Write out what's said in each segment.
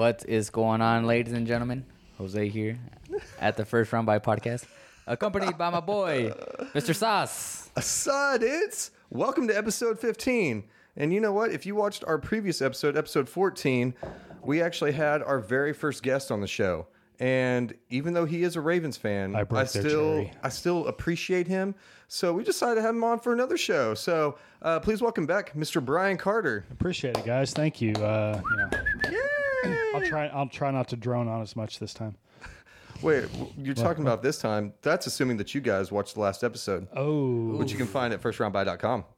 What is going on, ladies and gentlemen? Jose here at the First Round Buy Podcast, accompanied by my boy, Mr. Sauce. Assad, it's welcome to episode 15. And you know what? If you watched our previous episode, episode 14, we actually had our very first guest on the show. And even though he is a Ravens fan, I broke their still cherry. I still appreciate him. So we decided to have him on for another show. So uh, please welcome back Mr. Brian Carter. Appreciate it, guys. Thank you. Uh, you know, I'll try. I'll try not to drone on as much this time. Wait, you're talking about this time. That's assuming that you guys watched the last episode, Oh, which you can find at firstroundbuy.com.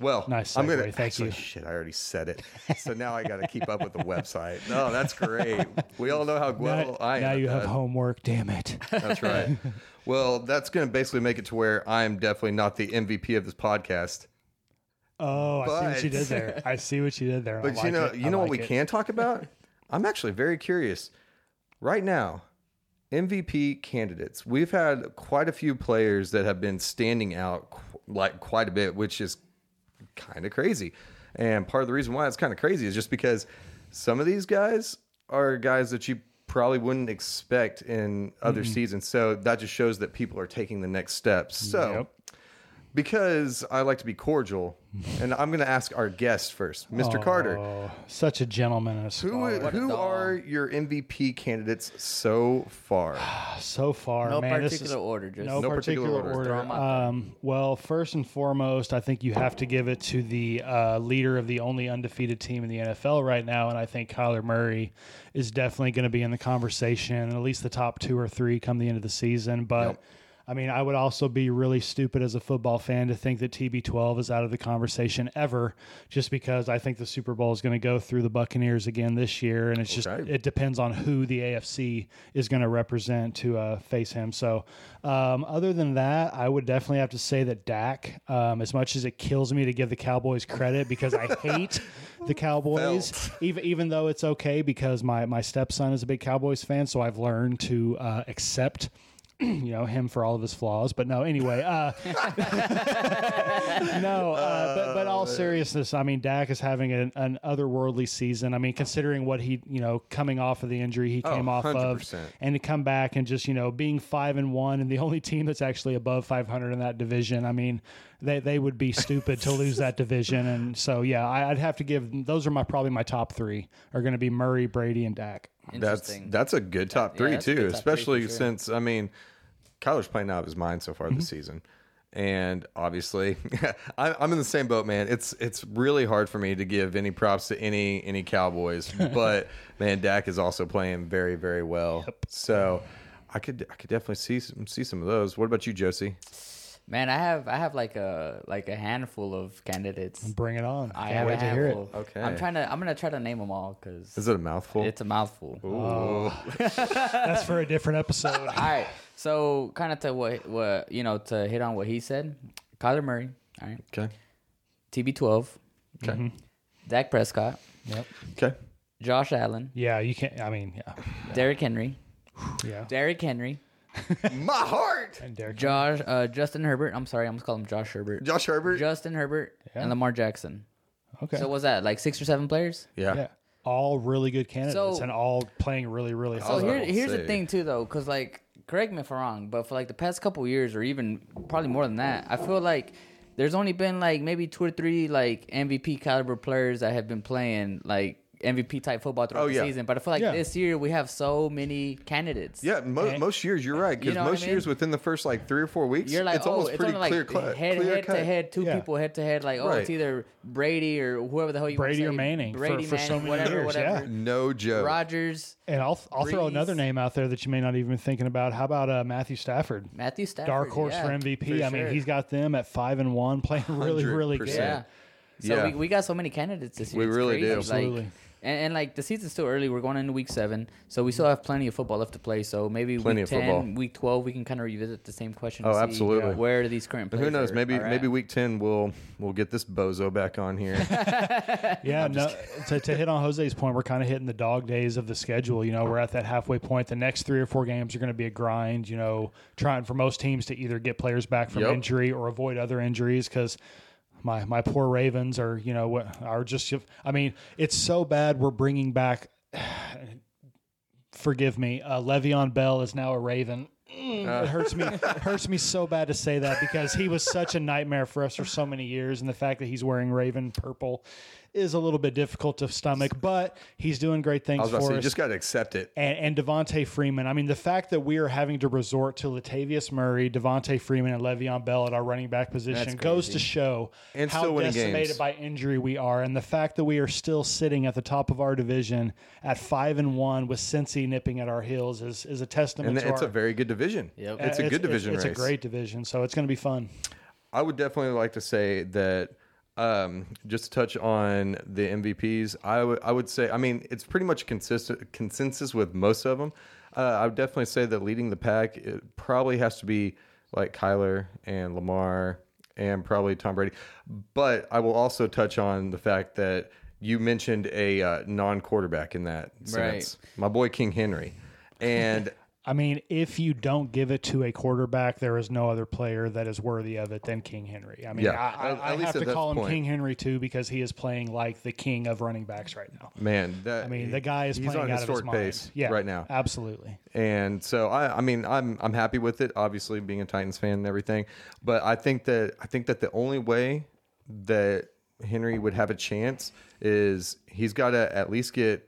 Well, Nice I'm gonna Thank actually, you. Shit, I already said it. So now I got to keep up with the website. No, that's great. We all know how well now, I am. now you have that. homework. Damn it. That's right. well, that's going to basically make it to where I am definitely not the MVP of this podcast. Oh, I see what you did there. I see what you did there. I But you know, it. you I know what we it. can talk about? I'm actually very curious. Right now, MVP candidates. We've had quite a few players that have been standing out qu- like quite a bit, which is kind of crazy. And part of the reason why it's kind of crazy is just because some of these guys are guys that you probably wouldn't expect in other mm-hmm. seasons. So that just shows that people are taking the next steps. So Yep. Because I like to be cordial, and I'm going to ask our guest first, Mr. Carter. Oh, such a gentleman and a Who scholar. What a who are your MVP candidates so far? so far, No man. this particular is- order, just no, No particular, particular order. order. Throw 'em out Um, well, first and foremost, I think you have to give it to the uh, leader of the only undefeated team in the NFL right now, and I think Kyler Murray is definitely going to be in the conversation, at least the top two or three come the end of the season. But Yep. I mean, I would also be really stupid as a football fan to think that TB12 is out of the conversation ever, just because I think the Super Bowl is going to go through the Buccaneers again this year, and it's just it depends on who the AFC is going to represent to uh, face him. So, um, other than that, I would definitely have to say that Dak, um, as much as it kills me to give the Cowboys credit because I hate the Cowboys, Felt. even even though it's okay because my my stepson is a big Cowboys fan, so I've learned to uh, accept. You know him for all of his flaws, but no. Anyway, uh, no, uh, but but all seriousness, I mean, Dak is having an, an otherworldly season. I mean, considering what he, you know, coming off of the injury he Oh, came off of, and to come back and just you know being five and one and the only team that's actually above 500 in that division. I mean, they they would be stupid to lose that division, and so yeah, I, I'd have to give those are my probably my top three are going to be Murray, Brady, and Dak. That's that's a good top three that's a too, good top three especially for sure. since I mean, Kyler's playing out of his mind so far Mm-hmm. this season, and obviously, I'm in the same boat, man. It's it's really hard for me to give any props to any any Cowboys, but man, Dak is also playing very very well. So. I could I could definitely see some, see some of those. What about you, Josie? Man, I have I have like a like a handful of candidates. Bring it on! I Can't have wait a to hear handful. it. Okay. I'm trying to. I'm gonna try to name them all because Is it a mouthful? it's a mouthful. Ooh. Oh. That's for a different episode. All right. So kind of to what what you know to hit on what he said. Kyler Murray. All right. Okay. TB12. Okay. Mm-hmm. Dak Prescott. yep. Okay. Josh Allen. Yeah, you can't. I mean, yeah, Derrick Henry. yeah. Derrick Henry. My heart. And Derrick. Josh. Uh, Justin Herbert. I'm sorry. I'm gonna call him Josh Herbert. Josh Herbert. Justin Herbert Yeah. and Lamar Jackson. Okay. So was that like six or seven players? yeah. yeah. All really good candidates So- and all playing really, really So was here, about to here's say. the thing too, though, because like, correct me if I'm wrong, but for like the past couple years, or even probably more than that, I feel like there's only been like maybe two or three like MVP caliber players that have been playing like MVP type football throughout Oh, the season. But I feel like Yeah. this year we have so many candidates. Yeah, mo- And- most years you're right because You know most I mean? years within the first like three or four weeks, You're like, it's oh, almost it's pretty only like clear cut. head clear head cut. to head, two Yeah. people head to head. Like, oh, Right. it's either Brady or whoever the hell you want Brady to or say. Manning for- Brady, for so many whatever, years, whatever. yeah. No joke. Rodgers, And I'll I'll throw another name out there that you may not even be thinking about. How about uh, Matthew Stafford? Matthew Stafford, Dark horse yeah, for MVP. for I mean, sure. he's got them at five and one, playing really, really good. Yeah. So Yeah. we, we got so many candidates this year. We It's really crazy. do. Absolutely. Like, and, and like the season's still early. We're going into week seven, so we still mm-hmm. have plenty of football left to play. So maybe Plenty week ten, football. week twelve, we can kind of revisit the same question. Oh, to see uh, absolutely. Where do these current And players who knows? are- Maybe are at. maybe week ten we'll we'll get this bozo back on here. Yeah, no, to, to hit on Jose's point, we're kind of hitting the dog days of the schedule. You know, we're at that halfway point. The next three or four games are going to be a grind. You know, trying for most teams to either get players back from Yep. injury or avoid other injuries because. My, my poor Ravens are you know what are just I mean it's so bad we're bringing back forgive me, uh, Le'Veon Bell is now a Raven. Mm, it hurts me. it hurts me so bad to say that because he was such a nightmare for us for so many years, and the fact that he's wearing Raven purple is a little bit difficult to stomach. But he's doing great I things was about to for us. you just got to accept it. and, and Devonta Freeman. I mean, the fact that we are having to resort to Latavius Murray, Devonta Freeman, and Le'Veon Bell at our running back position goes to show And how still winning decimated games. by injury we are, and the fact that we are still sitting at the top of our division at five and one with Cincy nipping at our heels is is a testament And to it's our. a very good division. Yep. It's a uh, good division It's, race. a great division, so it's going to be fun. I would definitely like to say that um, just to touch on the MVPs, I would I would say I mean it's pretty much consistent consensus with most of them. Uh, I would definitely say that leading the pack it probably has to be like Kyler and Lamar and probably Tom Brady. But I will also touch on the fact that you mentioned a uh, non-quarterback in that sense, my boy King Henry, and I mean, if you don't give it to a quarterback, there is no other player that is worthy of it than King Henry. I mean, Yeah, I, I, at- at I least have to call him point. King Henry too because he is playing like the king of running backs right now. man, that I mean, the guy is he's playing on a out of his historic mind. pace yeah, right now. absolutely. And so I, I mean, I'm I'm happy with it. Obviously, being a Titans fan and everything, but I think that I think that the only way that Henry would have a chance is he's got to at least get.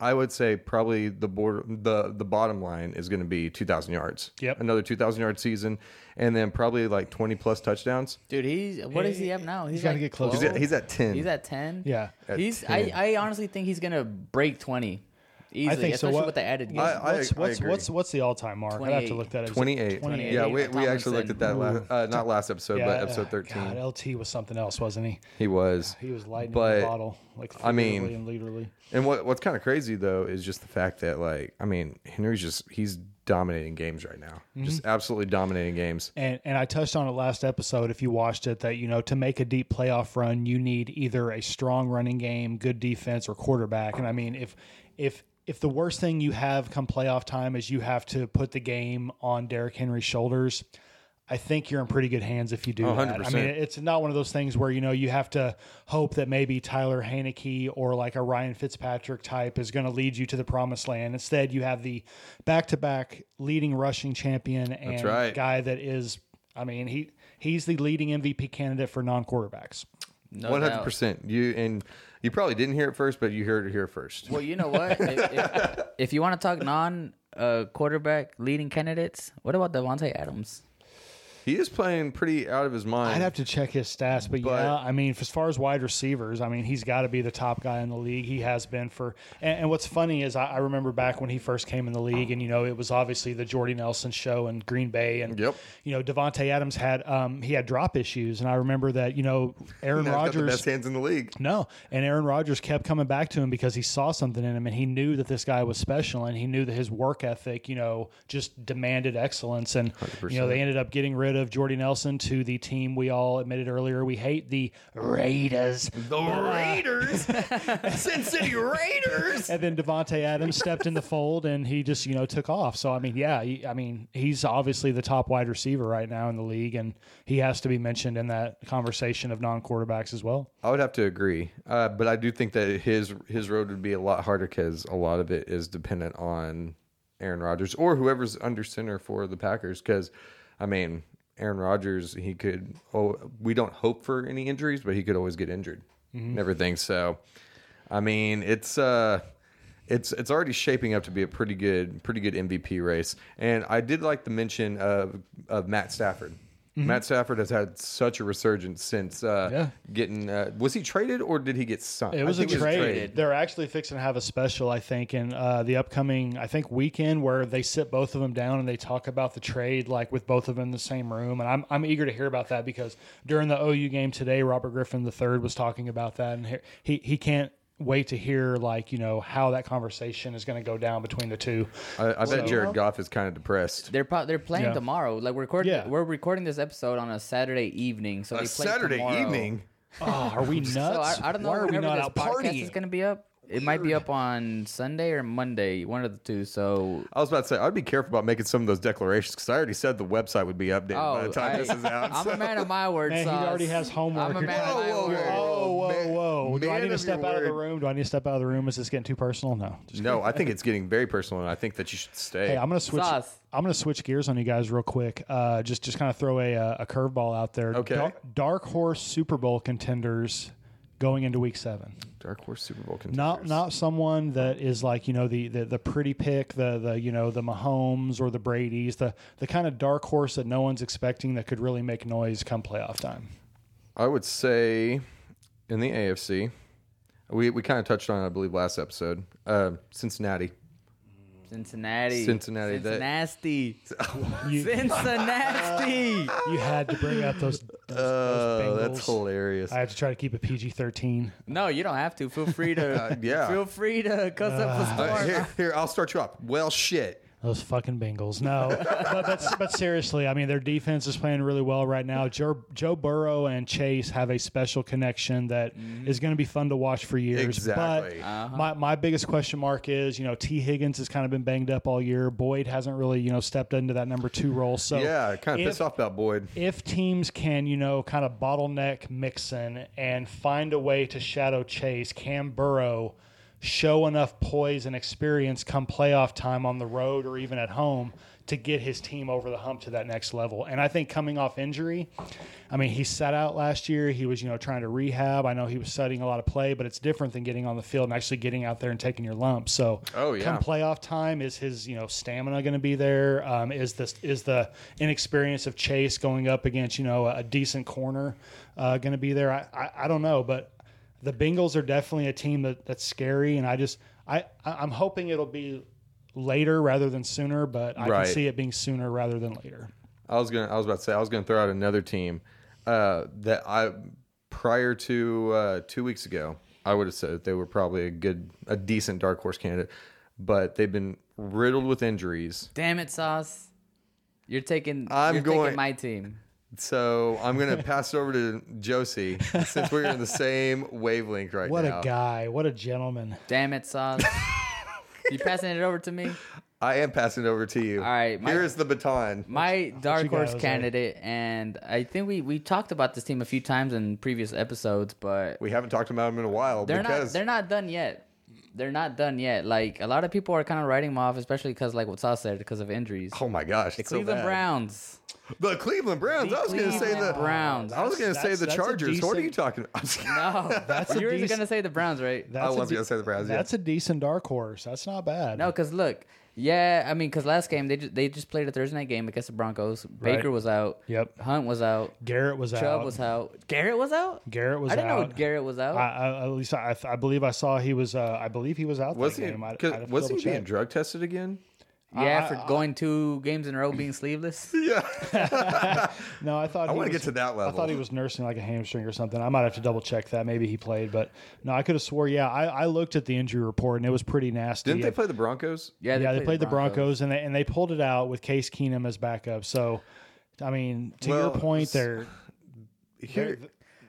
I would say probably the border the the bottom line is going to be 2,000 yards. Yep. another 2,000 yard season, and then probably like 20 plus touchdowns. Dude, he's what does he have now? He's, gotta like get close. He's at, he's at 10. He's at ten. Yeah. At he's. 10. I, I honestly think he's gonna break twenty easily, think so. What- with the added games. I- I- What's what's agree. what's what's the all time mark? I'd have to look that up. 28. 28. Yeah, we, we actually looked at that last, uh, not last episode, but episode uh, 13. God, LT was something else, wasn't he? He was. He was lightning in But, the bottle, like I mean- and literally. And what what's kind of crazy though is just the fact that like I mean Henry's just he's dominating games right now, just Mm-hmm. absolutely dominating games. And and I touched on it last episode. If you watched it, that you know to make a deep playoff run, you need either a strong running game, good defense, or quarterback. And I mean, if if if the worst thing you have come playoff time is you have to put the game on Derrick Henry's shoulders, I think you're in pretty good hands if you do that. I 100%. mean, it's not one of those things where you know you have to hope that maybe Taylor Heinicke or like a Ryan Fitzpatrick type is going to lead you to the promised land. Instead, you have the back-to-back leading rushing champion and right. guy that is, I mean, he he's the leading MVP candidate for non-quarterbacks. One hundred percent. You and you probably didn't hear it first, but you heard it here first. Well, you know what? if, if, if you want to talk non uh, quarterback leading candidates, what about Davante Adams? He is playing pretty out of his mind. I'd have to check his stats, but, But- yeah, I mean, as far as wide receivers, I mean, he's got to be the top guy in the league. He has been for. And, and what's funny is I, I remember back when he first came in the league, and you know, it was obviously the Jordy Nelson show in Green Bay, and Yep. you know, Davante Adams had um, he had drop issues, and I remember that you know, Aaron He's got the Rodgers best hands in the league. No, and Aaron Rodgers kept coming back to him because he saw something in him, and he knew that this guy was special, and he knew that his work ethic, you know, just demanded excellence. And you know, they ended up getting rid of Jordy Nelson to the team we all admitted earlier we hate, the Raiders. The Raiders, Sin City Raiders. And then Davante Adams stepped in the fold, and he just you know took off. So I mean, yeah, he, I mean, he's obviously the top wide receiver right now in the league, and he has to be mentioned in that conversation of non quarterbacks as well. I would have to agree, uh, but I do think that his his road would be a lot harder because a lot of it is dependent on Aaron Rodgers or whoever's under center for the Packers. Because, I mean, Aaron Rodgers, he could. Oh, we don't hope for any injuries, but he could always get injured and everything. So, I mean, it's uh, it's it's already shaping up to be a pretty good pretty good MVP race. And I did like the mention of of Matt Stafford. Matt Stafford has had such a resurgence since uh, Yeah. getting. Uh, was he traded or did he get signed? It was a think trade. They're actually fixing to have a special, I think, in uh, the upcoming, I think, weekend where they sit both of them down and they talk about the trade, like with both of them in the same room. And I'm, I'm eager to hear about that because during the OU game today, Robert Griffin III was talking about that, and he he, he can't wait to hear like you know how that conversation is going to go down between the two. I, I bet Jared Goff is kind of depressed. They're pro- they're playing Yeah. tomorrow. Like we're recording, Yeah. we're recording this episode on a Saturday evening. So they A play Saturday tomorrow. evening. Oh, are we nuts? So I, I don't know Why are we not this out podcast is going to be up. It might be up on Sunday or Monday, one of the two. So I was about to say I'd be careful about making some of those declarations because I already said the website would be updated by Oh, the time I, this is out. I'm so- a man of my word. Man, he already has homework. I'm a man of my Whoa, whoa, word. whoa. whoa, whoa, man- whoa! Do I need to step your out of the room? Do I need to step out of the room? Is this getting too personal? No. No, I think it's getting very personal, and I think that you should stay. Hey, I'm gonna switch. Sauce. I'm gonna switch gears on you guys real quick. Uh, just just kind of throw a uh, a curveball out there. Okay. Dar- dark horse Super Bowl contenders going into Week Seven. Dark Horse Super Bowl contenders. Not not someone that is like you know the, the the pretty pick, the the you know the Mahomes or the Brady's, the the kind of dark horse that no one's expecting that could really make noise come playoff time. I would say in the AFC, we we kind of touched on, it, I believe, last episode. Uh, Cincinnati. Cincinnati. Cincinnati, that- Cincinnati. You, Cincinnati. you had to bring up those. those, Oh, those that's hilarious. I have to try to keep it PG thirteen. no, you don't have to. Feel free to. Uh, yeah. Feel free to cuss up a Uh, storm. here, here, I'll start you off. Well, shit. Those fucking Bengals. No, but, but but seriously, I mean, their defense is playing really well right now. Joe, Joe Burrow and Chase have a special connection that mm-hmm. is going to be fun to watch for years. Exactly. But my, my biggest question mark is, you know, Tee Higgins has kind of been banged up all year. Boyd hasn't really, you know, stepped into that number two role. So Yeah, kind of if- pissed off about Boyd. if teams can, you know, kind of bottleneck Mixon and find a way to shadow chase, Cam Burrow show enough poise and experience come playoff time on the road or even at home to get his team over the hump to that next level. And I think coming off injury, I mean, he sat out last year. He was, you know, trying to rehab. I know he was studying a lot of play, but it's different than getting on the field and actually getting out there and taking your lumps. So, Oh, yeah. come playoff time, is his, you know, stamina going to be there? Um, is this is the inexperience of Chase going up against, you know, a decent corner uh, going to be there? I, I I don't know, but the Bengals are definitely a team that, that's scary, and I just I I- I'm hoping it'll be later rather than sooner, but I Right. can see it being sooner rather than later. I was gonna. I was about to say. I was gonna throw out another team uh, that I prior to uh, two weeks ago, I would have said that they were probably a good, a decent dark horse candidate, but they've been riddled with injuries. Damn it, Sauce. You're taking. I'm you're going- taking my team. So I'm gonna pass it over to Josie since we're in the same wavelength right What now. What a guy! What a gentleman! Damn it, Sauce. you passing it over to me? I am passing it over to you. All right, my- here is the baton. My dark you got, horse Jose? candidate, and I think we we talked about this team a few times in previous episodes, but We haven't talked about them in a while they're not because they're not done yet. They're not done yet. Like a lot of people are kind of writing them off, especially because, like what Sauce said, because of injuries. oh my gosh, the it's so Cleveland bad. Browns. The Cleveland Browns. The I was gonna say the Browns. I was gonna say the that's a Chargers. What are you decent- talking about? No, That's a you were decent- gonna say the Browns, right? That's I a was gonna say the Browns, yeah. That's a decent dark horse. That's not bad. No, because look, yeah, I mean, because last game they just, they just played a Thursday night game against the Broncos. Baker Right. was out. Yep. Hunt was out. Garrett was out. Chubb out. was out. Garrett was out. Garrett was out. I didn't out. know Garrett was out. I, I, at least I, I believe I saw he was. Uh, I believe he was out Was that he? game. I, 'cause- I'd have to was he double being drug tested again? Yeah, I- for going two games in a row being sleeveless. Yeah. No, I thought I he want to was- get to that level. I thought he was nursing like a hamstring or something. I might have to double check that. Maybe he played, but no, I could have swore. Yeah, I, I looked at the injury report and it was pretty nasty. Didn't they play the Broncos? Yeah, yeah, they played the Broncos, and they and they pulled it out with Case Keenum as backup. So, I mean, to your point, s- they're, Here,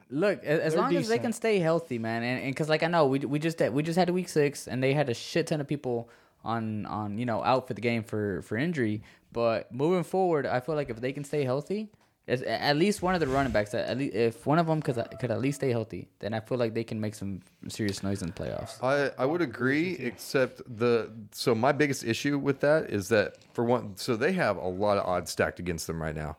Look, as They're long as they can stay healthy, man, and because like I know we we just we just had a week six, and they had a shit ton of people on on you know out for the game for for injury. But moving forward, I feel like if they can stay healthy, at least one of the running backs, at least if one of them could could at least stay healthy, then I feel like they can make some serious noise in the playoffs. I, I would agree, except the so my biggest issue with that is that for one, so they have a lot of odds stacked against them right now.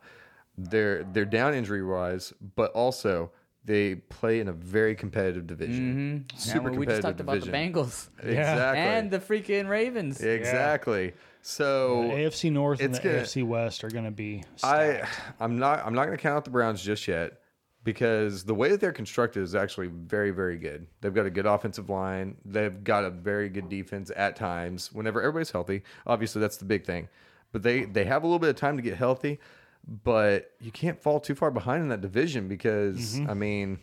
They're they're down injury wise, but also they play in a very competitive division, mm-hmm. super and we just competitive talked about the Bengals Exactly, and the freaking Ravens. exactly. So AFC North and the gonna- AFC West are going to be. I I'm not I'm not going to count out the Browns just yet because the way that they're constructed is actually very very good. They've got a good offensive line. They've got a very good defense at times whenever everybody's healthy. Obviously that's the big thing. But they they have a little bit of time to get healthy, but you can't fall too far behind in that division because I mean,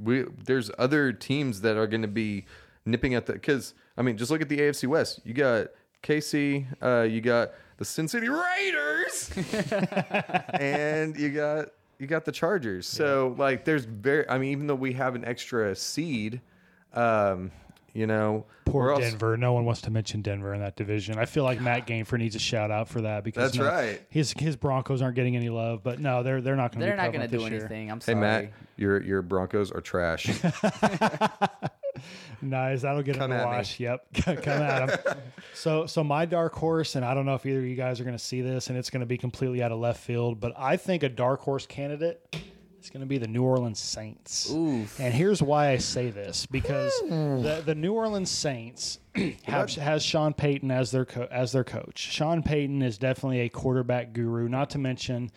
we there's other teams that are going to be nipping at the cuz I mean, just look at the AFC West. You got KC, uh, you got the Sin City Raiders and you got you got the Chargers. So like, there's very. I mean, even though we have an extra seed, um, You know, Poor We're also- Denver. No one wants to mention Denver in that division. I feel like Matt Gainford needs a shout out for that because That's no, right. His his Broncos aren't getting any love, but no, they're they're not going to. They're not going to do anything. I'm sorry. Hey. Matt, your your Broncos are trash. Nice, that'll get Come him to at me. wash. Yep, come at him. so, so my dark horse, and I don't know if either of you guys are going to see this, and it's going to be completely out of left field, but I think a dark horse candidate is going to be the New Orleans Saints. Oof. And here's why I say this because hmm. the the New Orleans Saints have, has Sean Payton as their co- as their coach. Sean Payton is definitely a quarterback guru. Not to mention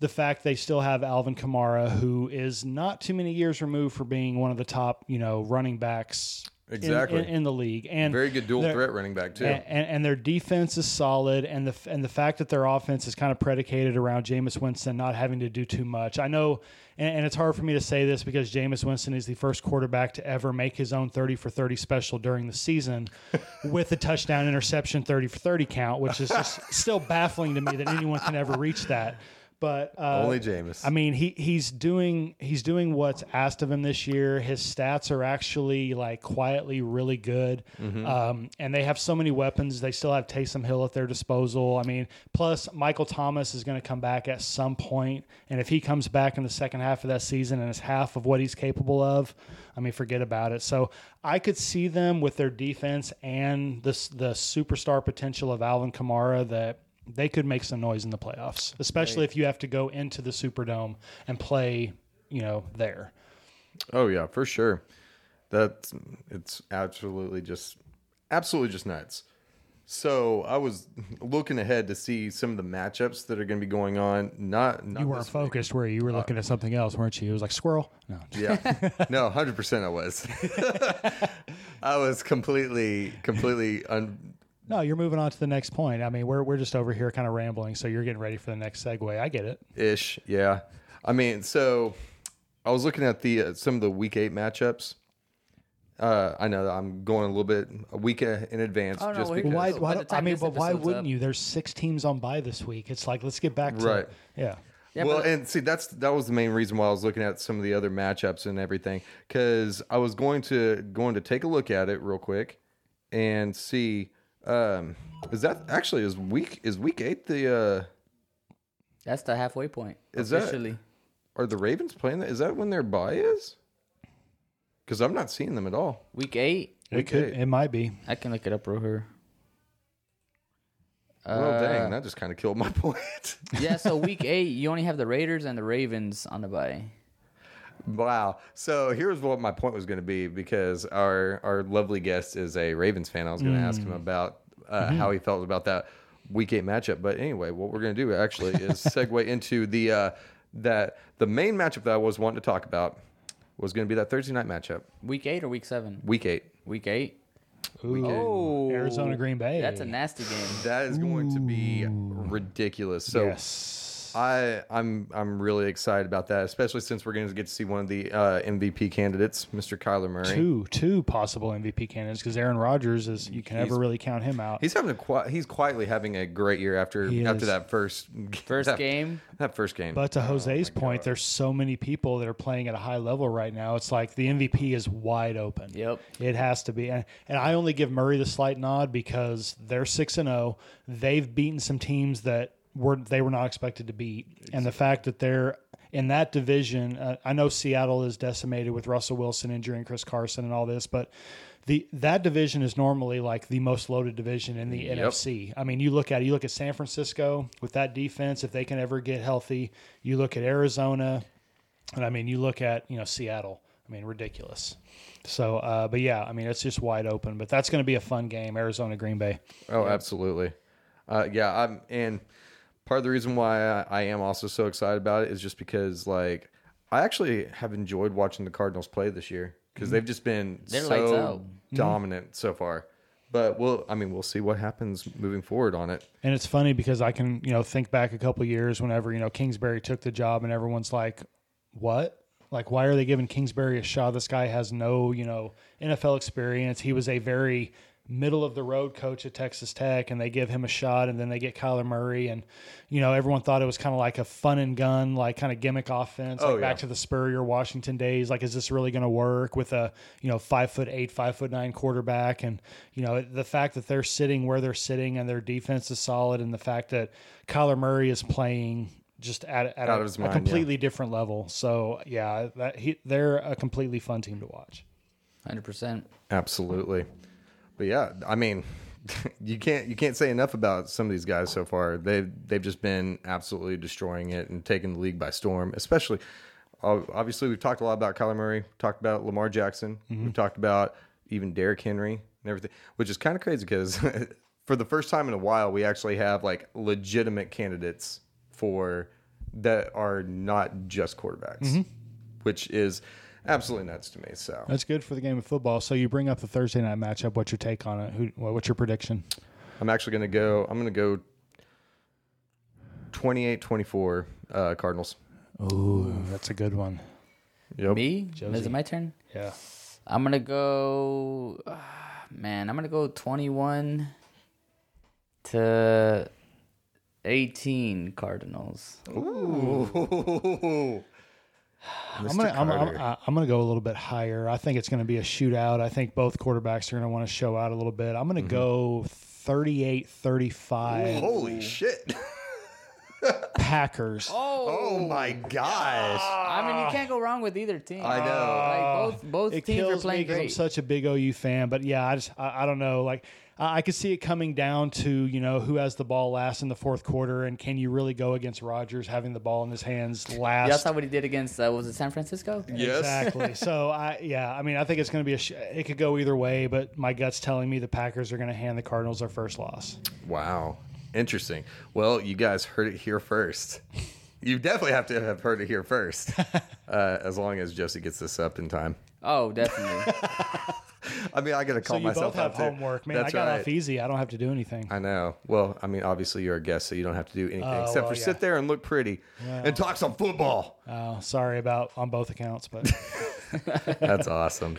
the fact they still have Alvin Kamara, who is not too many years removed for being one of the top you know running backs. In- Exactly. in, in the league, and Very good dual threat running back too. and, and, and their defense is solid, and the and the fact that their offense is kind of predicated around Jameis Winston not having to do too much. I know, and, and it's hard for me to say this because Jameis Winston is the first quarterback to ever make his own thirty for thirty special during the season, with a touchdown interception thirty for thirty count, which is just still baffling to me that anyone can ever reach that. But uh, Only Jameis. I mean, he he's doing he's doing what's asked of him this year. His stats are actually like quietly really good, um, and they have so many weapons. They still have Taysom Hill at their disposal. I mean, plus Michael Thomas is going to come back at some point, and if he comes back in the second half of that season and is half of what he's capable of, I mean, forget about it. So I could see them with their defense and this the superstar potential of Alvin Kamara that they could make some noise in the playoffs, especially if you have to go into the Superdome and play, you know, there. Oh yeah, for sure. That's it's absolutely just absolutely just nuts. So I was looking ahead to see some of the matchups that are going to be going on. Not, not You weren't this week. focused where you were looking at something else, weren't you? It was like squirrel. No. Yeah, no, hundred percent. I was. I was completely, completely un. No, you're moving on to the next point. I mean, we're we're just over here kind of rambling, so you're getting ready for the next segue. I get it. ish. Yeah, I mean, so I was looking at the uh, some of the week eight matchups. Uh, I know that I'm going a little bit a week uh, in advance Oh, no, just we're because. Why? By why the I time mean, this but why episode's wouldn't up- you? There's six teams on by this week. It's like let's get back to Right. Yeah. Yeah, well, but- and see, that's that was the main reason why I was looking at some of the other matchups and everything because I was going to going to take a look at it real quick and see. Um, is that actually is week is week eight the uh, That's the halfway point. Is that- officially. are the Ravens playing that? Is that when their bye is? Because I'm not seeing them at all. week eight? It Week could. eight. It might be. I can look it up real here. Well, Uh, dang, that just kind of killed my point. yeah, so week eight, you only have the Raiders and the Ravens on the bye. Wow. So here's what my point was going to be because our our lovely guest is a Ravens fan. I was going to ask him about uh, how he felt about that week eight matchup. But anyway, what we're going to do actually is segue into the uh, that the main matchup that I was wanting to talk about was going to be that Thursday night matchup, Week eight or week seven? week eight. Week eight. Ooh, Oh, Arizona Green Bay. That's a nasty game. That is going to be ridiculous. So yes. I I'm I'm really excited about that, especially since we're going to get to see one of the uh, MVP candidates, Mr. Kyler Murray. Two two possible MVP candidates because Aaron Rodgers is you can never really count him out. He's having a qui- he's quietly having a great year after He after is. that first First that, game. that first game. But to Jose's point, there's so many people that are playing at a high level right now. It's like the MVP is wide open. Yep. It has to be. And, and I only give Murray the slight nod because they're 6 and 0. They've beaten some teams that were they were not expected to beat. And the fact that they're in that division, uh, I know Seattle is decimated with Russell Wilson injury and Chris Carson and all this, but the that division is normally like the most loaded division in the NFC. I mean, you look at it, you look at San Francisco with that defense if they can ever get healthy. You look at Arizona, and I mean, you look at you know Seattle. I mean, ridiculous. So, uh, but yeah, I mean, it's just wide open. But that's going to be a fun game, Arizona Green Bay. oh, absolutely. Uh, yeah, I'm and part of the reason why I, I am also so excited about it is just because like I actually have enjoyed watching the Cardinals play this year because mm-hmm. they've just been They're lights so out. Mm-hmm. dominant so far. But we'll I mean we'll see what happens moving forward on it. And it's funny because I can you know think back a couple years whenever you know Kingsbury took the job and everyone's like, what? Like, why are they giving Kingsbury a shot? This guy has no you know NFL experience. He was a very middle of the road coach at Texas Tech, and they give him a shot, and then they get Kyler Murray, and you know everyone thought it was kind of like a fun and gun, like kind of gimmick offense, oh, like Oh, yeah. back to the Spurrier Washington days. Like, is this really going to work with a you know five foot eight, five foot nine quarterback? And you know the fact that they're sitting where they're sitting and their defense is solid, and the fact that Kyler Murray is playing just at, at a, of his a mind, yeah. completely different level. So yeah, that he, they're a completely fun team to watch. Hundred percent. Absolutely. But yeah, I mean, you can't you can't say enough about some of these guys so far. They've they've just been absolutely destroying it and taking the league by storm. Especially, obviously, we've talked a lot about Kyler Murray, talked about Lamar Jackson, mm-hmm. we've talked about even Derrick Henry and everything, which is kind of crazy because for the first time in a while, we actually have like legitimate candidates for that are not just quarterbacks, mm-hmm. which is absolutely nuts to me. So That's good for the game of football. So you bring up the Thursday night matchup. What's your take on it? Who, what's your prediction? I'm actually going to go. I'm going to go 28-24 uh, Cardinals. Ooh, that's a good one. Yep. Me? Is it my turn? Yeah. I'm gonna go. ah, man, I'm gonna go 21 to 18 Cardinals. Ooh. I'm gonna, I'm, I'm, I'm gonna go a little bit higher. I think it's gonna be a shootout. I think both quarterbacks are gonna want to show out a little bit. I'm gonna mm-hmm. go 38 35 Holy shit! Packers. Oh. oh my gosh! I mean, you can't go wrong with either team. I know. Like both both It teams are kills me playing 'cause I'm such a big OU fan, but yeah, I just I, I don't know. Like I, I could see it coming down to you know who has the ball last in the fourth quarter, and can you really go against Rodgers having the ball in his hands last? Y'all saw what he did against uh, was it San Francisco? Yes. Exactly. so I yeah, I mean I think it's going to be a sh- it could go either way, but my gut's telling me the Packers are going to hand the Cardinals their first loss. Wow. Interesting. Well, you guys heard it here first. You definitely have to have heard it here first. Uh, as long as Josie gets this up in time. Oh, definitely. I mean, I got to So call you myself both have out homework, man. That's I got right. off easy. I don't have to do anything. I know. Well, I mean, obviously you're a guest, so you don't have to do anything Oh, except well, for yeah. sit there and look pretty and talk some football. Oh, sorry about on both accounts, but That's awesome.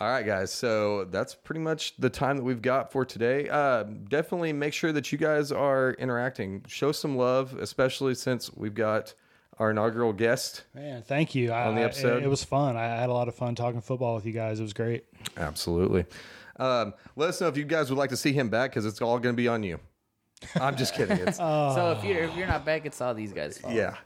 All right, guys. So that's pretty much the time that we've got for today. Uh, definitely make sure that you guys are interacting. Show some love, especially since we've got our inaugural guest. man, thank you. I, On the episode? it, it was fun. I had a lot of fun talking football with you guys. It was great. Absolutely. Um, let us know if you guys would like to see him back because it's all going to be on you. I'm just kidding. It's, so if you're if you're not back, it's all these guys' fault. yeah.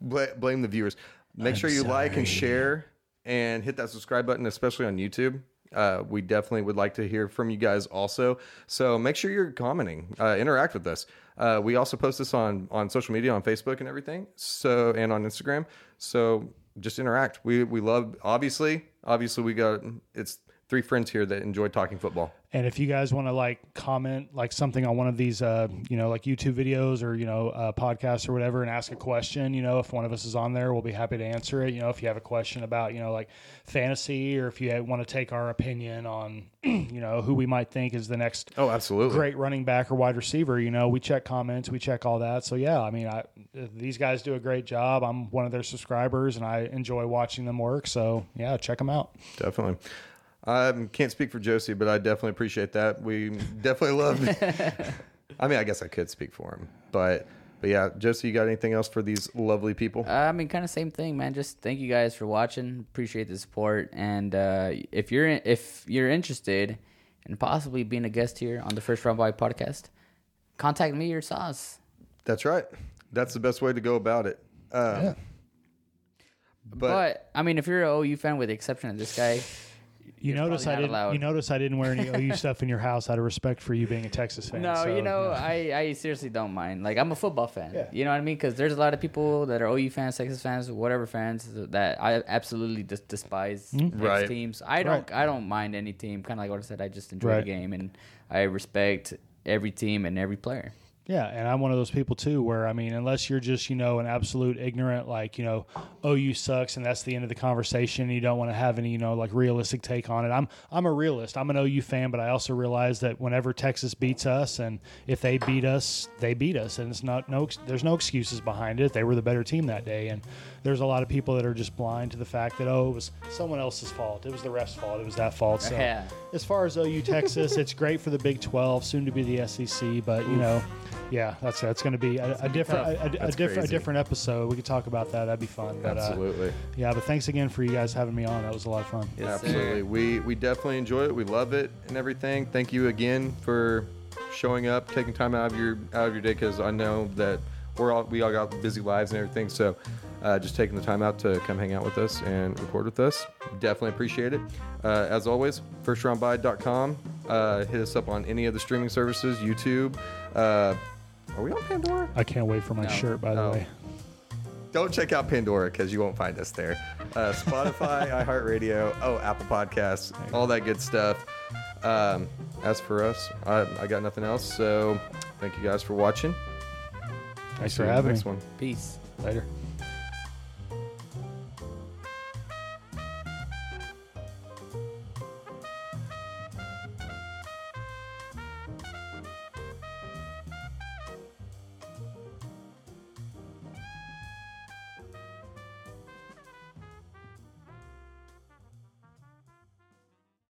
Bla- blame the viewers. Make sure you like and share and hit that subscribe button, especially on YouTube. Uh, we definitely would like to hear from you guys also. So make sure you're commenting, uh, interact with us. Uh, we also post this on on social media, on Facebook and everything. So and on Instagram. So just interact. We we love obviously obviously we got it's three friends here that enjoy talking football. And if you guys want to like comment like something on one of these, uh, you know, like YouTube videos or you know, uh, podcasts or whatever, and ask a question, you know, if one of us is on there, we'll be happy to answer it. You know, if you have a question about you know like fantasy, or if you want to take our opinion on, you know, who we might think is the next Oh, absolutely. great running back or wide receiver. You know, we check comments, we check all that. So yeah, I mean, I, these guys do a great job. I'm one of their subscribers, and I enjoy watching them work. So yeah, check them out. Definitely. I can't speak for Josie, but I definitely appreciate that. We definitely love. I mean, I guess I could speak for him, but but yeah, Josie, you got anything else for these lovely people? Uh, I mean, kind of same thing, man. Just thank you guys for watching. Appreciate the support, and uh, if you're if you're interested in possibly being a guest here on the First Round Buy podcast, contact me or Sauce. That's right. That's the best way to go about it. Um, But, But, I mean, if you're an OU fan, with the exception of this guy, You You're notice I didn't. allowed. You notice I didn't wear any OU stuff in your house out of respect for you being a Texas fan. no, so, you know, yeah. I, I seriously don't mind. Like, I'm a football fan. Yeah. You know what I mean? Because there's a lot of people that are OU fans, Texas fans, whatever fans that I absolutely just despise mm-hmm. those Right. teams. I don't, Right. I don't mind any team. Kind of like what I said. I just enjoy Right. the game and I respect every team and every player. Yeah, and I'm one of those people too where I mean, unless you're just, you know, an absolute ignorant like, you know, oh, OU sucks and that's the end of the conversation, and you don't want to have any, you know, like realistic take on it. I'm I'm a realist. I'm an OU fan, but I also realize that whenever Texas beats us and if they beat us, they beat us and it's not no there's no excuses behind it. They were the better team that day and there's a lot of people that are just blind to the fact that oh, it was someone else's fault. It was the ref's fault. It was that fault. So Yeah. as far as OU Texas, it's great for the Big 12, soon to be the SEC, but you know, yeah, that's that's going to be a, a different a, a, a different a different episode. We could talk about that. That'd be fun. But, uh, Absolutely. yeah, but thanks again for you guys having me on. That was a lot of fun. Yes, sir. Absolutely. We we definitely enjoy it. We love it and everything. Thank you again for showing up, taking time out of your out of your day because I know that we're all we all got busy lives and everything. So uh, just taking the time out to come hang out with us and record with us. Definitely appreciate it. Uh, as always, firstroundbuy.com. Uh, hit us up on any of the streaming services, YouTube. Uh, are we on Pandora? I can't wait for my No. shirt, by the Oh. way. don't check out Pandora because you won't find us there. Uh, Spotify, iHeartRadio, oh, Apple Podcasts, all that good stuff. Um, as for us, I, I got nothing else. So thank you guys for watching. Thanks See for you in the having me. next one. Peace. Later.